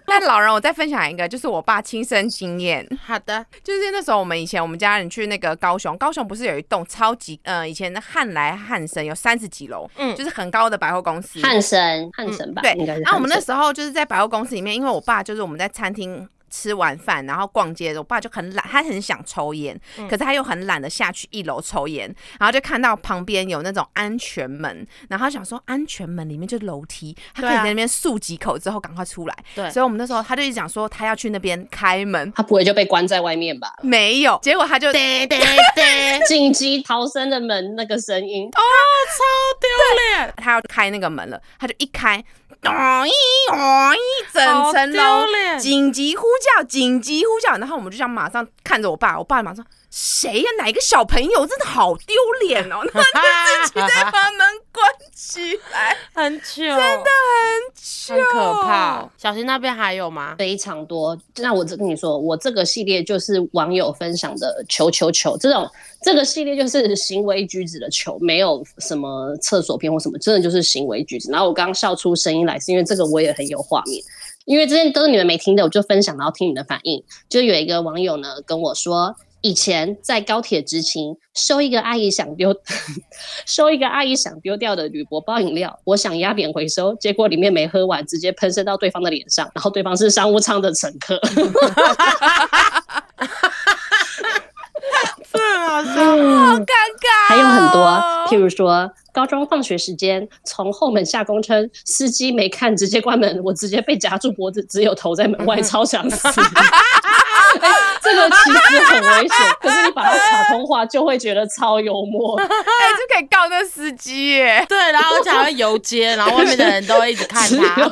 那老人，我再分享一个，就是我爸亲身经验，好的，就是那时候我们以前我们家人去那个高雄，高雄不是有一栋超级呃以前的汉来汉神有三十几楼，嗯就是很高的百货公司。汉神，汉神吧，对。然后我们那时候就是在百货公司里面，因为我爸就是我们在餐厅。吃完饭，然后逛街，我爸就很懒，他很想抽烟，可是他又很懒得下去一楼抽烟，然后就看到旁边有那种安全门，然后他想说安全门里面就是楼梯，他可以在那边漱几口之后赶快出来。对。所以我们那时候他就一直讲说他要去那边开门，他不会就被关在外面吧？没有，结果他就对 对对，紧急逃生的门那个声音，哦超丢脸，他要开那个门了，他就一开，咚一咚一，整层好楼紧急呼叫，紧急呼叫，然后我们就这样马上看着我爸，我爸马上谁呀、哪个小朋友真的好丢脸哦，然后就自己再把门关起来，很糗，真的很很可怕。小新那边还有吗？非常多。那我只跟你说，我这个系列就是网友分享的求求求这种，这个系列就是行为举止的球，没有什么厕所片或什么，真的就是行为举止。然后我刚刚笑出声音来，是因为这个我也很有画面。因为之前都是你们没听的，我就分享，然后听你的反应。就有一个网友呢跟我说，以前在高铁执勤，收一个阿姨想丢，收一个阿姨想丢掉的铝箔包饮料，我想压扁回收，结果里面没喝完，直接喷射到对方的脸上，然后对方是商务舱的乘客。好笑。好尴尬、哦还有很多，譬如说高中放学时间，从后门下公车，司机没看，直接关门，我直接被夹住脖子，只有头在门外，超想死。哎这个其实很危险，可是你把它卡通化，就会觉得超幽默。哎、就可以告那司机耶。对，然后而且还会游街，然后外面的人都会一直看他。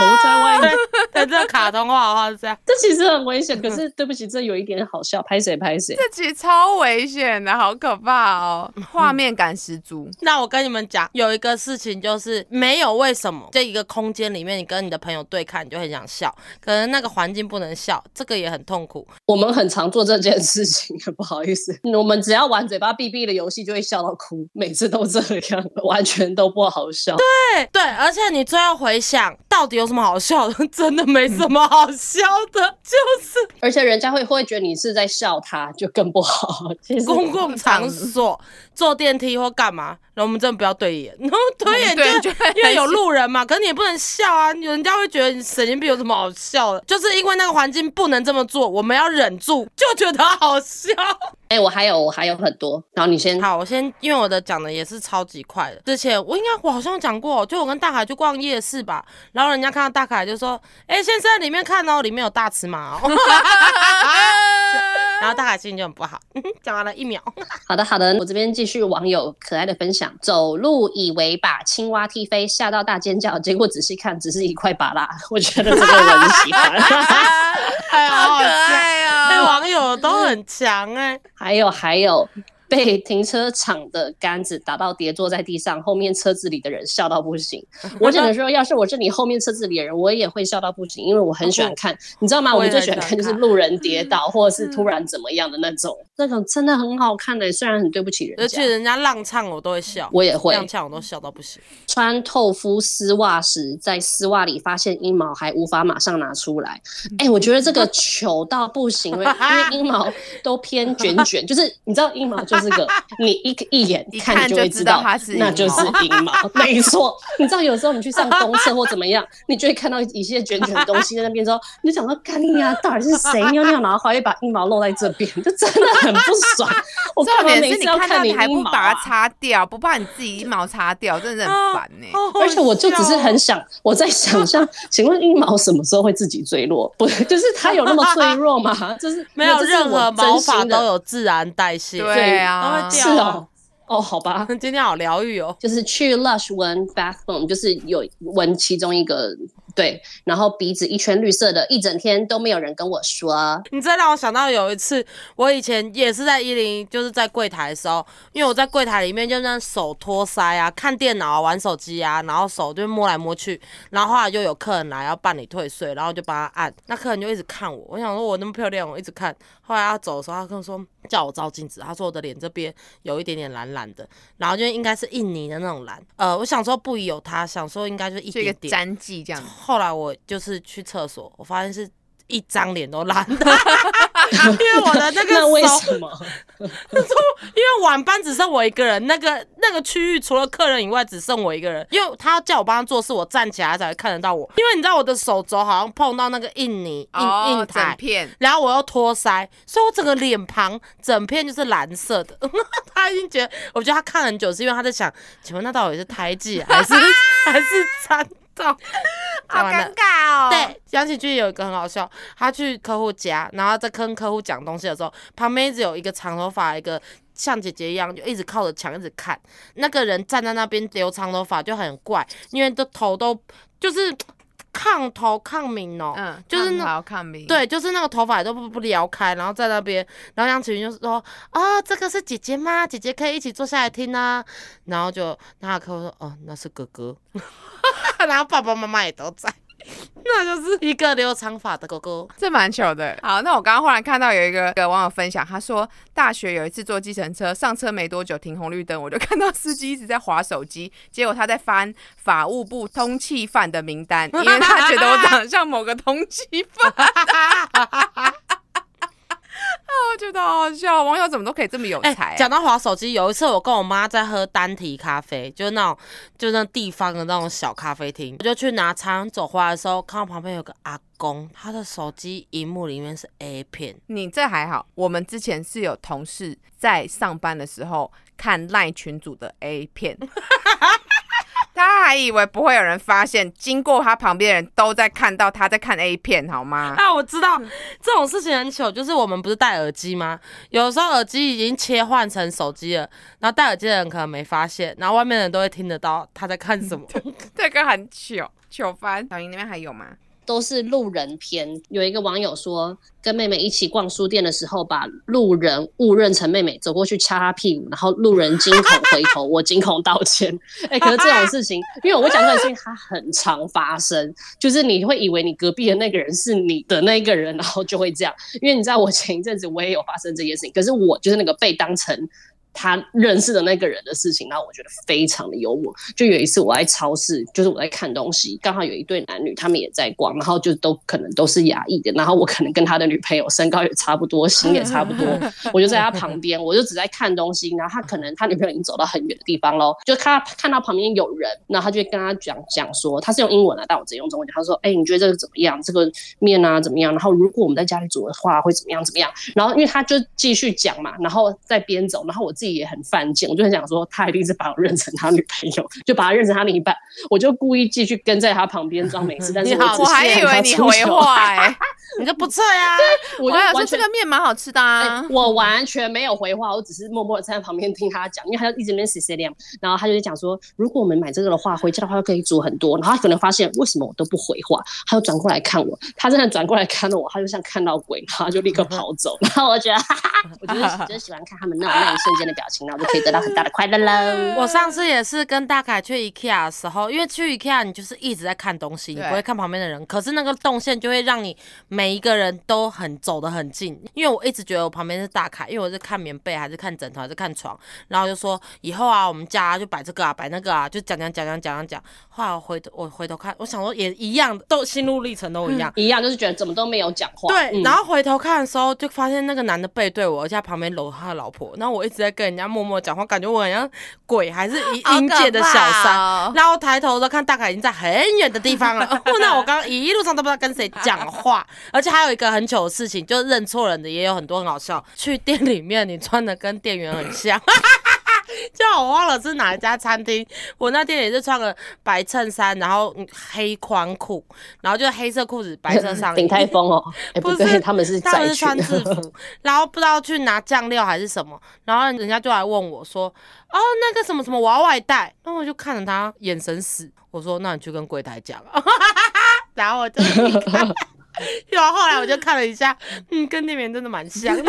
头在外面，对，这个卡通化的话是这样。这其实很危险。可是对不起，这有一点好笑，拍谁拍谁。这其实超危险的，好可怕哦，画面感十足。那我跟你们讲，有一个事情就是没有为什么，这一个空间里面，你跟你的朋友对看，你就很想笑，可能那个环境不能笑，这个也很痛苦。我们很常做这件事情，不好意思，我们只要玩嘴巴闭闭的游戏，就会笑到哭，每次都这样，完全都不好笑。对对，而且你最后回想，到底有什么好笑的？真的没什么好笑的，就是而且人家会会觉得你是在笑他，就更不好。其实公共场所坐电梯或干嘛，然后我们真的不要对眼，然后对眼就就会因为有路人嘛，可是你也不能笑啊，人家会觉得你神经病有什么好笑的？就是因为那个环境不能这么做，我们要忍住，就觉得好笑。哎、我还有我还有很多，然后你先好，我先因为我的讲的也是超级快的。之前我应该我好像讲过，就我跟大凯去逛夜市吧，然后人家看到大凯就说：“哎、先生，里面看哦，里面有大尺码哦。”然后大海心情就很不好。讲完了一秒，好的，好的，我这边继续网友可爱的分享。走路以为把青蛙踢飞，吓到大尖叫，结果仔细看只是一块巴拉。我觉得这个我很喜欢。哎呀，好可！爱哎，哦！网友都很强哎。还有还有，被停车场的杆子打到跌坐在地上，后面车子里的人笑到不行。我只能说，要是我是你后面车子里的人，我也会笑到不行，因为我很喜欢看，你知道吗？我们最喜欢看看就是路人跌倒，或者是突然怎么样的那种，那种真的很好看的，虽然很对不起人家而且。人家浪唱我都会笑，我也会浪唱我都笑到不行。穿透肤丝袜时，在丝袜里发现阴毛，还无法马上拿出来。哎、我觉得这个糗到不行，因为因为阴毛都偏卷卷，就是你知道阴毛就是个你一一眼看看就会知道道它是那就是阴毛，没错。你知道有时候你去上公厕或怎么样，你就会看到一些卷卷的东西在那边之后，你就想到，干你呀，到底是谁尿尿然后还会把阴毛露在这边，就真的很不爽。我重干嘛点是你每次要看看到你还阴毛不把它啊？擦掉，不怕你自己阴毛擦掉，真的是很烦呢。而且我就只是很想，我在想象，请问阴毛什么时候会自己坠落？不，就是它有那么脆弱吗？就是没有任何我毛发都有自然代谢。对啊，都会是掉哦，哦，好吧，今天好疗愈哦。就是去 Lush 闻 Bath Bomb，就是有闻其中一个对，然后鼻子一圈绿色的，一整天都没有人跟我说，你这让我想到有一次，我以前也是在一零，就是在柜台的时候，因为我在柜台里面就那手托腮啊，看电脑啊，玩手机啊，然后手就摸来摸去，然后后来就有客人来要办理退税，然后就帮他按，那客人就一直看我，我想说我那么漂亮，我一直看，后来他走的时候，他跟我说叫我照镜子，他说我的脸这边有一点点蓝蓝的，然后就应该是印尼的那种蓝，呃，我想说不宜有他，想说应该就是一点点，沾剂这样。后来我就是去厕所，我发现是一张脸都蓝的，因为我的那个那为手，什么？因为晚班只剩我一个人，那个那个区域除了客人以外只剩我一个人，因为他叫我帮他做事，我站起来才会看得到我，因为你知道我的手肘好像碰到那个印泥印、哦印，整台。片然后我又托腮，所以我整个脸庞整片就是蓝色的。他已经觉得，我觉得他看很久，是因为他在想，请问那到底是胎记还是还是沾到？好尴尬哦。对，杨启俊有一个很好笑，他去客户家，然后在跟客户讲东西的时候，旁边一直有一个长头发，一个像姐姐一样，就一直靠着墙一直看。那个人站在那边留长头发就很怪，因为都头都就是抗头抗敏哦、嗯，就是那抗敏。对，就是那个头发也都不不撩开，然后在那边，然后杨启云就说：“哦，这个是姐姐吗？姐姐可以一起坐下来听啊。”然后就那个客户说：“哦，那是哥哥。” 然后爸爸妈妈也都在，那就是一个留长发的哥哥。这蛮糗的。好，那我刚刚忽然看到有一个一个网友分享，他说大学有一次坐计程车，上车没多久停红绿灯，我就看到司机一直在划手机，结果他在翻法务部通缉犯的名单，因为他觉得我长得像某个通缉犯。啊，我觉得好好笑，网友怎么都可以这么有哎、才、啊讲到滑手机，有一次我跟我妈在喝单体咖啡，就是那种就是那地方的那种小咖啡厅，我就去拿餐走回来的时候，看到旁边有个阿公，他的手机荧幕里面是 A 片。你这还好，我们之前是有同事在上班的时候看赖群组的 A 片，他还以为不会有人发现，经过他旁边的人都在看到他在看 A 片，好吗？啊，我知道这种事情很糗，就是我们不是戴耳机吗？有的时候耳机已经切换成手机了，然后戴耳机的人可能没发现，然后外面的人都会听得到他在看什么。这个很糗，糗翻。小英那边还有吗？都是路人篇。有一个网友说，跟妹妹一起逛书店的时候，把路人误认成妹妹，走过去掐她屁股，然后路人惊恐回头，我惊恐道歉。哎、可是这种事情，因为我讲这种事情，它很常发生，就是你会以为你隔壁的那个人是你的那个人，然后就会这样。因为你知道，我前一阵子我也有发生这件事情，可是我就是那个被当成。他认识的那个人的事情，然后我觉得非常的幽默。就有一次我在超市，就是我在看东西，刚好有一对男女，他们也在逛，然后就都可能都是亚裔的，然后我可能跟他的女朋友身高也差不多，型也差不多，我就在他旁边，我就只在看东西，然后他可能他女朋友已经走到很远的地方喽，就看他看到旁边有人，然后他就跟他讲讲说，他是用英文啊，但我直接用中文讲，他说，哎、你觉得这个怎么样？这个面啊怎么样？然后如果我们在家里煮的话会怎么样怎么样？然后因为他就继续讲嘛，然后在边走，然后我自己也很犯贱，我就很想说，他一定是把我认成他女朋友，就把他认成他另一半，我就故意继续跟在他旁边装没事，但是我还以为你回话哎、你这不错呀。我就我还想说完全这个面蛮好吃的啊哎。我完全没有回话，我只是默默的站在旁边听他讲，因为他就一直在那边 C C 亮，然后他就讲说，如果我们买这个的话，回家的话可以煮很多。然后他可能发现为什么我都不回话，他就转过来看我，他真的转过来看了我，他就像看到鬼，然后他就立刻跑走。然后我觉得，哈哈，我就是就是喜欢看他们那种那一瞬间的表情，然后就可以得到很大的快乐喽。我上次也是跟大凯去 IKEA 的时候，因为去 IKEA 你就是一直在看东西，你不会看旁边的人，可是那个动线就会让你每一个人都很走得很近。因为我一直觉得我旁边是大凯，因为我是看棉被还是看枕头还是看床，然后就说以后啊我们家就摆这个啊摆那个啊，就讲讲讲讲讲讲讲。后来我回头我回头看，我想说也一样，都心路历程都一样。一样就是觉得怎么都没有讲话，对，嗯然后回头看的时候，就发现那个男的背对我，而且他旁边搂他的老婆，然后我一直在跟人家默默讲话，感觉我好像鬼还是 阴好阴界的小三。哦然后抬头的时候看大概已经在很远的地方了，那我刚刚一路上都不知道跟谁讲话，而且还有一个很糗的事情，就是认错人的也有很多很好笑。去店里面，你穿的跟店员很像。就我忘了是哪一家餐厅，我那天也是穿个白衬衫，然后嗯黑宽裤，然后就黑色裤子、白色上衣。顶泰丰哦，哎不是，他们是他们是穿制，服，然后不知道去拿酱料还是什么，然后人家就来问我说：“哦，那个什么什么我要外带。”然后我就看着他眼神死，我说：“那你去跟柜台讲。”然后我就然后后来我就看了一下，嗯，跟那边真的蛮像的。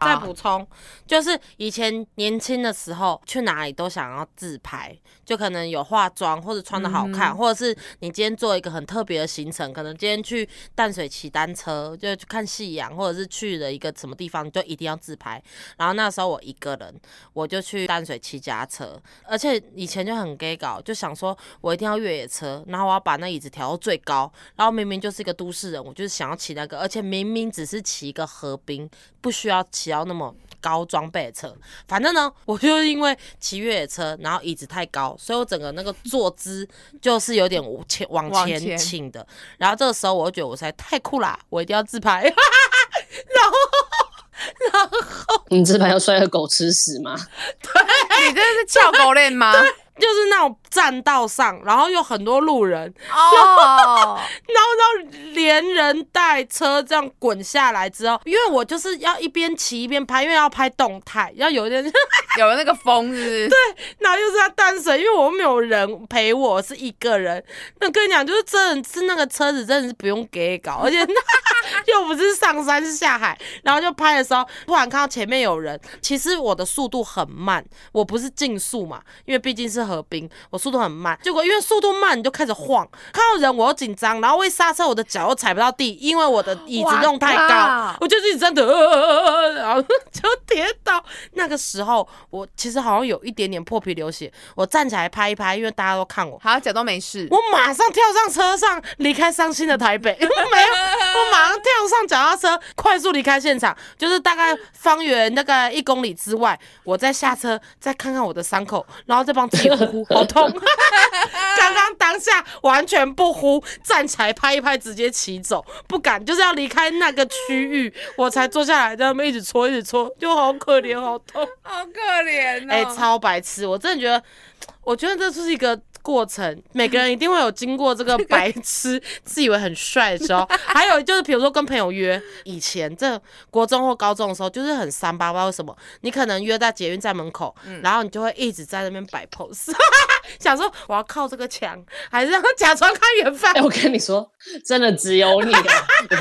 再补充，就是以前年轻的时候，去哪里都想要自拍，就可能有化妆或者穿的好看，或者是你今天做一个很特别的行程，可能今天去淡水骑单车，就去看夕阳，或者是去了一个什么地方，就一定要自拍。然后那时候我一个人，我就去淡水骑家车，而且以前就很 gay 搞，就想说我一定要越野车，然后我要把那椅子调到最高，然后明明就是一个都市人，我就是想要骑那个，而且明明只是骑一个河滨，不需要骑到那么高装备的车。反正呢，我就是因为骑越野车，然后椅子太高，所以我整个那个坐姿就是有点往前往前倾的。然后这个时候我就觉得我实在太酷啦，我一定要自拍。然后。然 后你这盘要摔个狗吃屎吗？对你真的是翘狗链吗？就是那种站道上，然后有很多路人，哦，然后连人带车这样滚下来之后，因为我就是要一边骑一边拍，因为要拍动态，要有一点，有那个风是不是？对，然后又是要淡水，因为我没有人陪我，是一个人。那跟你讲，就是真的是那个车子真的是不用给搞，而且又不是上山是下海，然后就拍的时候，突然看到前面有人，其实我的速度很慢，我不是竞速嘛，因为毕竟是河滨，我速度很慢。结果因为速度慢，你就开始晃，看到人我又紧张，然后为刹车，我的脚又踩不到地，因为我的椅子弄太高，我就一直在的、呃，然后 就跌倒。那个时候我其实好像有一点点破皮流血，我站起来拍一拍，因为大家都看我。好，假装没事。我马上跳上车上，离开伤心的台北。没有，我马上跳上脚踏车，快速离开现场，就是大概方圆大概一公里之外，我再下车，再看看我的伤口，然后再帮自己呼呼，好痛。刚刚当下完全不呼，站起来拍一拍，直接骑走，不敢，就是要离开那个区域，我才坐下来，在那边一直搓，一直搓，就好可怜，好痛。好可怜哦。哎、超白痴！我真的觉得，我觉得这就是一个过程，每个人一定会有经过这个白痴 自以为很帅的时候。还有就是，比如说跟朋友约，以前这国中或高中的时候，就是很三八，不知道为什么，你可能约在捷运站门口，然后你就会一直在那边摆 pose，想说我要靠这个墙，还是要假装看远方哎、。我跟你说，真的只有你啊，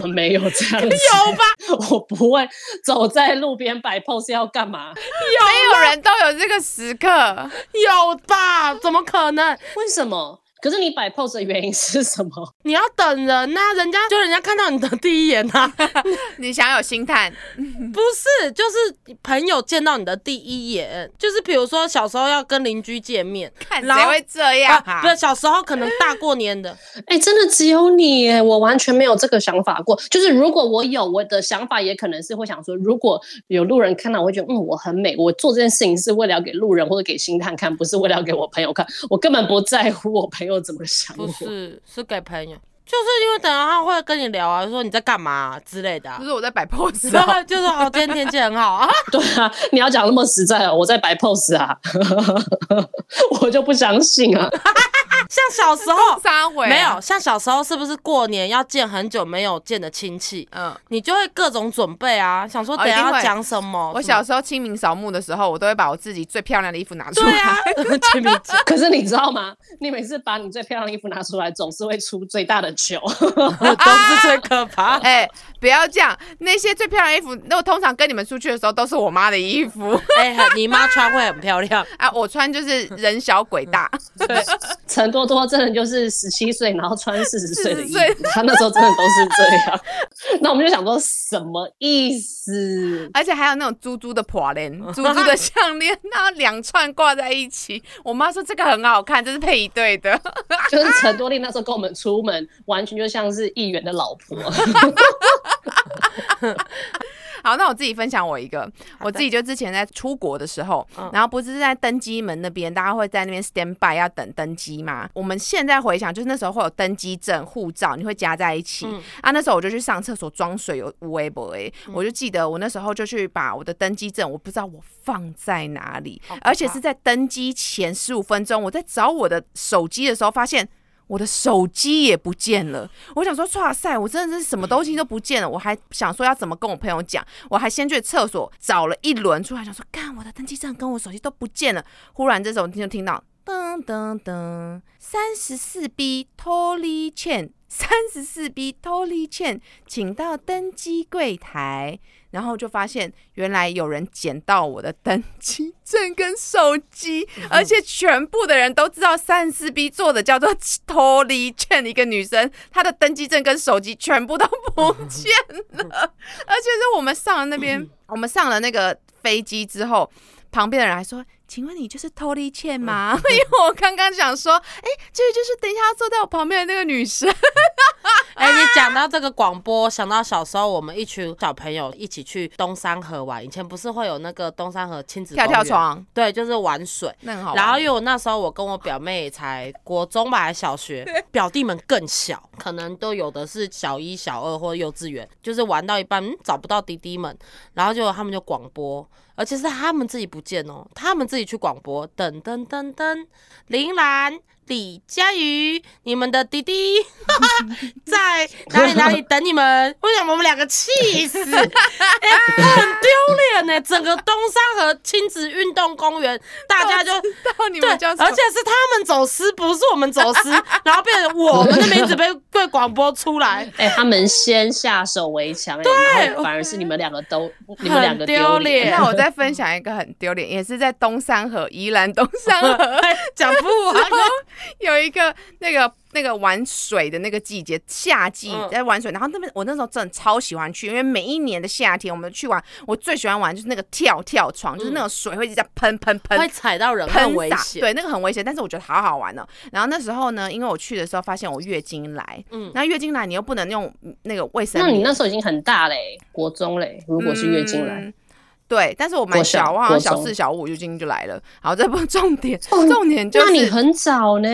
我没有这样子，有吧？我不会走在路边摆 pose 要干嘛？没有人都有这个时刻。有吧？怎么可能？为什么？可是你摆 pose 的原因是什么？你要等人呐、人家就人家看到你的第一眼呐、你想有星探，不是，就是朋友见到你的第一眼，就是比如说小时候要跟邻居见面，看谁会这样啊，啊不？是小时候可能大过年的，哎、真的只有你耶，我完全没有这个想法过。就是如果我有，我的想法也可能是会想说，如果有路人看到，我会觉得嗯我很美，我做这件事情是为了要给路人或者给星探看，不是为了要给我朋友看。我根本不在乎我朋友怎么想我。不是，是给朋友。就是因为等下他会跟你聊啊，说你在干嘛、之类的、啊就。是我在摆 pose 然啊。后就是哦，今天天气很好啊，对啊，你要讲那么实在哦，我在摆 pose 啊，我就不相信啊。像小时候撒回啊没有，像小时候是不是过年要见很久没有见的亲戚，嗯，你就会各种准备啊，想说哦等一下要讲什么。我小时候清明扫墓的时候，我都会把我自己最漂亮的衣服拿出来。对啊，清明节可是你知道吗？你每次把你最漂亮的衣服拿出来，总是会出最大的糗。都是最可怕。哎、不要这样，那些最漂亮的衣服，那我通常跟你们出去的时候都是我妈的衣服哎、你妈穿会很漂亮，啊，我穿就是人小鬼大。对，陈多多真的就是十七岁，然后穿四十岁的衣40服，他那时候真的都是这样。那我们就想说，什么意思？而且还有那种珠珠的破链、珠珠的项链，然后两串挂在一起。我妈说这个很好看，这是配一对的。就是陈多丽那时候跟我们出门，完全就像是议员的老婆。好，那我自己分享我一个，我自己就之前在出国的时候，嗯然后不是在登机门那边，大家会在那边 stand by 要等登机嘛。我们现在回想，就是那时候会有登机证、护照，你会夹在一起、嗯啊。那时候我就去上厕所装水，有无微博诶，我就记得我那时候就去把我的登机证，我不知道我放在哪里而且是在登机前十五分钟，我在找我的手机的时候发现。我的手机也不见了，我想说，哇塞，我真的是什么东西都不见了。我还想说要怎么跟我朋友讲，我还先去厕所找了一轮出来，想说，干，我的登机证跟我手机都不见了。忽然这时候就听到噔噔噔，三十四 B 脱离欠，三十四 B 脱离欠，请到登机柜台。然后就发现原来有人捡到我的登机证跟手机，而且全部的人都知道三十四 B 做的叫做脱离券，一个女生她的登机证跟手机全部都不见了，而且是我们上了那边，我们上了那个飞机之后，旁边的人还说。请问你就是托利茜吗？因为我刚刚想说，哎、这个就是等一下要坐在我旁边的那个女生。哎、你讲到这个广播，想到小时候我们一群小朋友一起去东山河玩，以前不是会有那个东山河亲子跳，跳床，对，就是玩水。那很好玩。然后因为我那时候我跟我表妹才国中吧，还小学，表弟们更小，可能都有的是小一、小二或幼稚园，就是玩到一半、嗯、找不到弟弟们，然后就他们就广播，而且是他们自己不见哦，他们自己去广播，噔噔噔噔，铃兰。李佳瑜，你们的弟弟 在哪里哪里等你们？我想我们两个气死，哎、很丢脸呢。整个东山河亲子运动公园，大家就到你对，们叫什么而且是他们走失，不是我们走失，然后变成我们的名字被被广播出来，哎、他们先下手为强、哎，然后反而是你们两个都，你们两个丢脸。脸那我再分享一个很丢脸，也是在东山河宜兰东山河讲不完。有一个那个那个玩水的那个季节，夏季嗯在玩水，然后那边我那时候真的超喜欢去，因为每一年的夏天我们去玩，我最喜欢玩就是那个跳跳床，就是那种水会一直在喷喷喷会踩到人，很，危险。对，那个很危险，但是我觉得好好玩哦。然后那时候呢，因为我去的时候发现我月经来，嗯嗯，那月经来你又不能用嗯那个卫生棉，那你那时候已经很大嘞、国中嘞。如果是月经来，嗯对，但是我蛮小小，我好像小四、小五月经就来了。好，这不是重点，哦重点就是那你很早呢。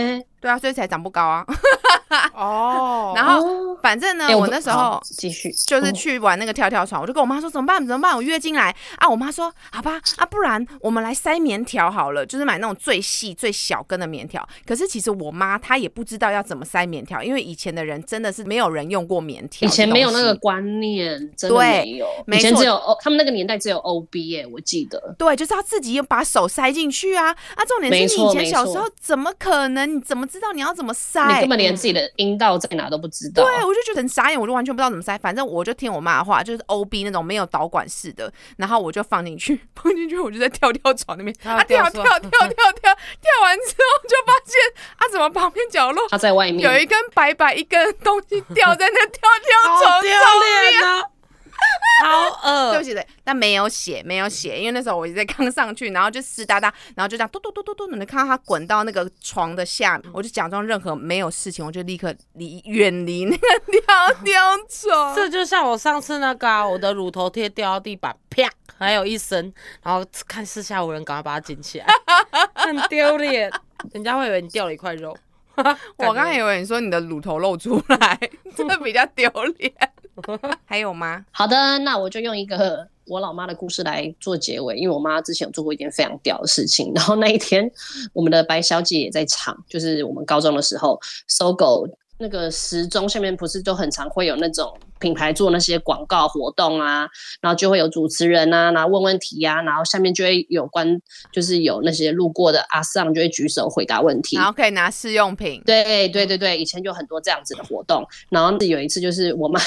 对啊，所以才长不高啊。哦，然后哦反正呢，哎我那时候好继续就是哦去玩那个跳跳床，我就跟我妈说怎么办？怎么办？我月经来啊！我妈说好吧，啊，不然我们来塞棉条好了，就是买那种最细最小根的棉条。可是其实我妈她也不知道要怎么塞棉条，因为以前的人真的是没有人用过棉条，以前没有那个。观念，真的对没有。没错以前只有 O，他们那个年代只有 OB 耶、我记得。对，就是要自己把手塞进去啊！啊，重点是你以前小时候怎么可能？你怎么知道你要怎么塞？你根本连自己的阴道在哪都不知道。对，我就觉得很傻眼，我就完全不知道怎么塞。反正我就听我妈的话，就是 O B 那种没有导管式的，然后我就放进去，放进去，我就在跳跳床那边啊跳跳跳跳跳，跳完之后就发现啊，怎么旁边角落他在外面有一根白白一根东西掉在那跳跳 床上面啊！好恶对不，起，对，但没有血，没有血，因为那时候我一直在刚上去，然后就湿哒哒，然后就这样嘟嘟嘟嘟嘟，你看到它滚到那个床的下面，我就假装任何没有事情，我就立刻离远离那个尿尿床。这就像我上次那个、啊，我的乳头贴掉到地板，啪，还有一声，然后看四下无人，赶快把它捡起来，很丢脸，人家会以为你掉了一块肉。我刚才以为你说你的乳头露出来，这比较丢脸。还有吗？好的，那我就用一个我老妈的故事来做结尾，因为我妈之前有做过一件非常屌的事情。然后那一天，我们的白小姐也在场，就是我们高中的时候，搜狗那个时钟下面不是都很常会有那种品牌做那些广告活动啊，然后就会有主持人啊，然后问问题啊、然后下面就会有关，就是有那些路过的阿桑就会举手回答问题然。后可以拿试用品。对对对对，以前就很多这样子的活动。然后有一次就是我妈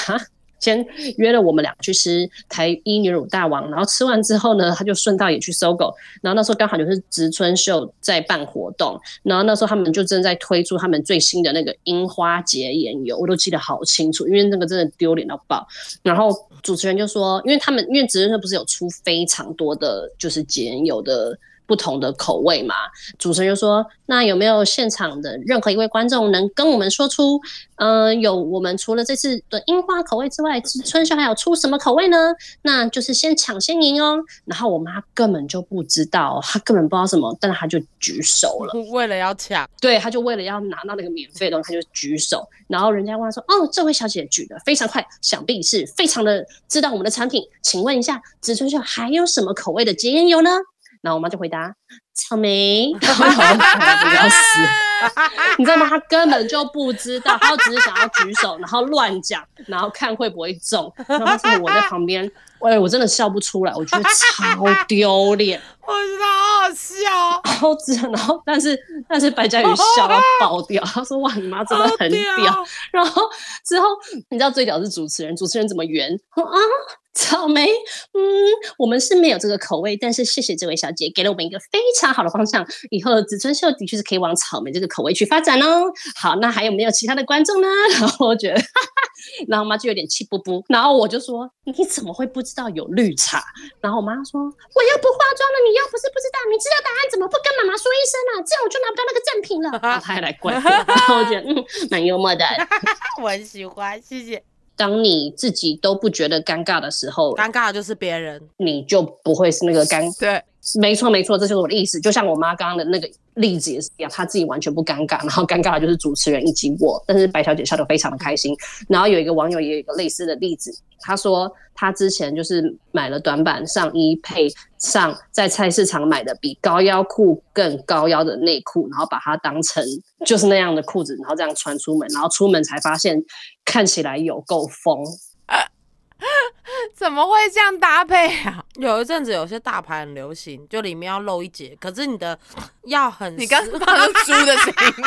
先约了我们俩去吃台一女乳大王，然后吃完之后呢，他就顺道也去搜狗。然后那时候刚好就是植村秀在办活动，然后那时候他们就正在推出他们最新的那个樱花节眼油，我都记得好清楚，因为那个真的丢脸到爆。然后主持人就说，因为他们因为植村秀不是有出非常多的就是节眼油的。不同的口味嘛，主持人就说：“那有没有现场的任何一位观众能跟我们说出，嗯、有我们除了这次的樱花口味之外，春秀还有出什么口味呢？那就是先抢先赢哦。”然后我妈根本就不知道，她根本不知道什么，但她就举手了。为了要抢，对，她就为了要拿到那个免费的东西，她就举手。然后人家问她说：“哦，这位小姐举得非常快，想必是非常的知道我们的产品。请问一下，植村秀还有什么口味的洁颜油呢？”那我妈就回答：“草莓。”然后我妈不要死。你知道吗？他根本就不知道，他只是想要举手，然后乱讲，然后看会不会中。然后是我在旁边，喂，我真的笑不出来，我觉得超丢脸。我觉得好好笑，然后之然后但是但是白嘉宇笑到爆掉，他说哇你妈真的很屌。然后之后你知道最屌的是主持人，主持人怎么圆？啊草莓，嗯，我们是没有这个口味，但是谢谢这位小姐给了我们一个非常好的方向，以后紫春秀的确是可以往草莓这个口味去发展哦。好，那还有没有其他的观众呢？然后我觉得，哈哈，然后我妈就有点气不不，然后我就说你怎么会不知道有绿茶？然后我妈说我又不化妆了，你又不是不知道，你知道答案怎么不跟妈妈说一声啊？这样我就拿不到那个赠品了。然后她还来怪我，然后我觉得嗯蛮幽默的。我喜欢，谢谢。当你自己都不觉得尴尬的时候，尴尬的就是别人，你就不会是那个尴。对，没错没错，这就是我的意思。就像我妈刚刚的那个例子也是一样，她自己完全不尴尬，然后尴尬的就是主持人以及我。但是白小姐笑得非常的开心。然后有一个网友也有一个类似的例子，他说他之前就是买了短版上衣，配上在菜市场买的比高腰裤更高腰的内裤，然后把它当成就是那样的裤子，然后这样穿出门，然后出门才发现看起来有够疯。怎么会这样搭配啊？有一阵子有些大牌很流行，就里面要露一截，可是你的要很你刚实 刚放猪的声音，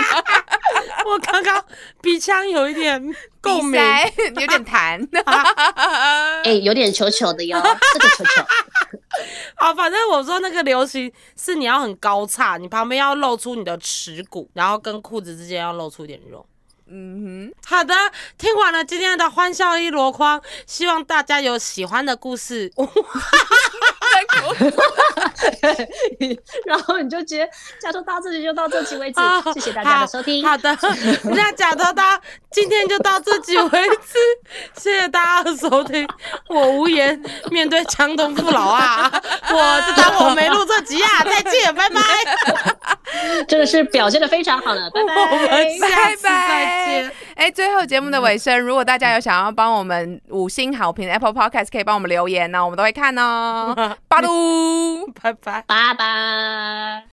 我刚刚鼻腔有一点共鸣，有点痰。哎、有点球球的哟，这个球球。好，反正我说那个流行是你要很高叉，你旁边要露出你的耻骨，然后跟裤子之间要露出一点肉。嗯哼好的，听完了今天的欢笑一箩筐，希望大家有喜欢的故事。哼，然后你就接，假如到这里就到这期为止，啊谢谢大家的收听。好的，那假头到今天就到这集为止，谢谢大家的收听。我无言面对强东父老啊，我就当我没录这集啊，再见，拜拜，真的是表现的非常好了，拜我们拜。下次再见。哎，最后节目的尾声，如果大家有想要帮我们五星好评 Apple Podcast，可以帮我们留言呢，我们都会看哦。拜拜，拜拜。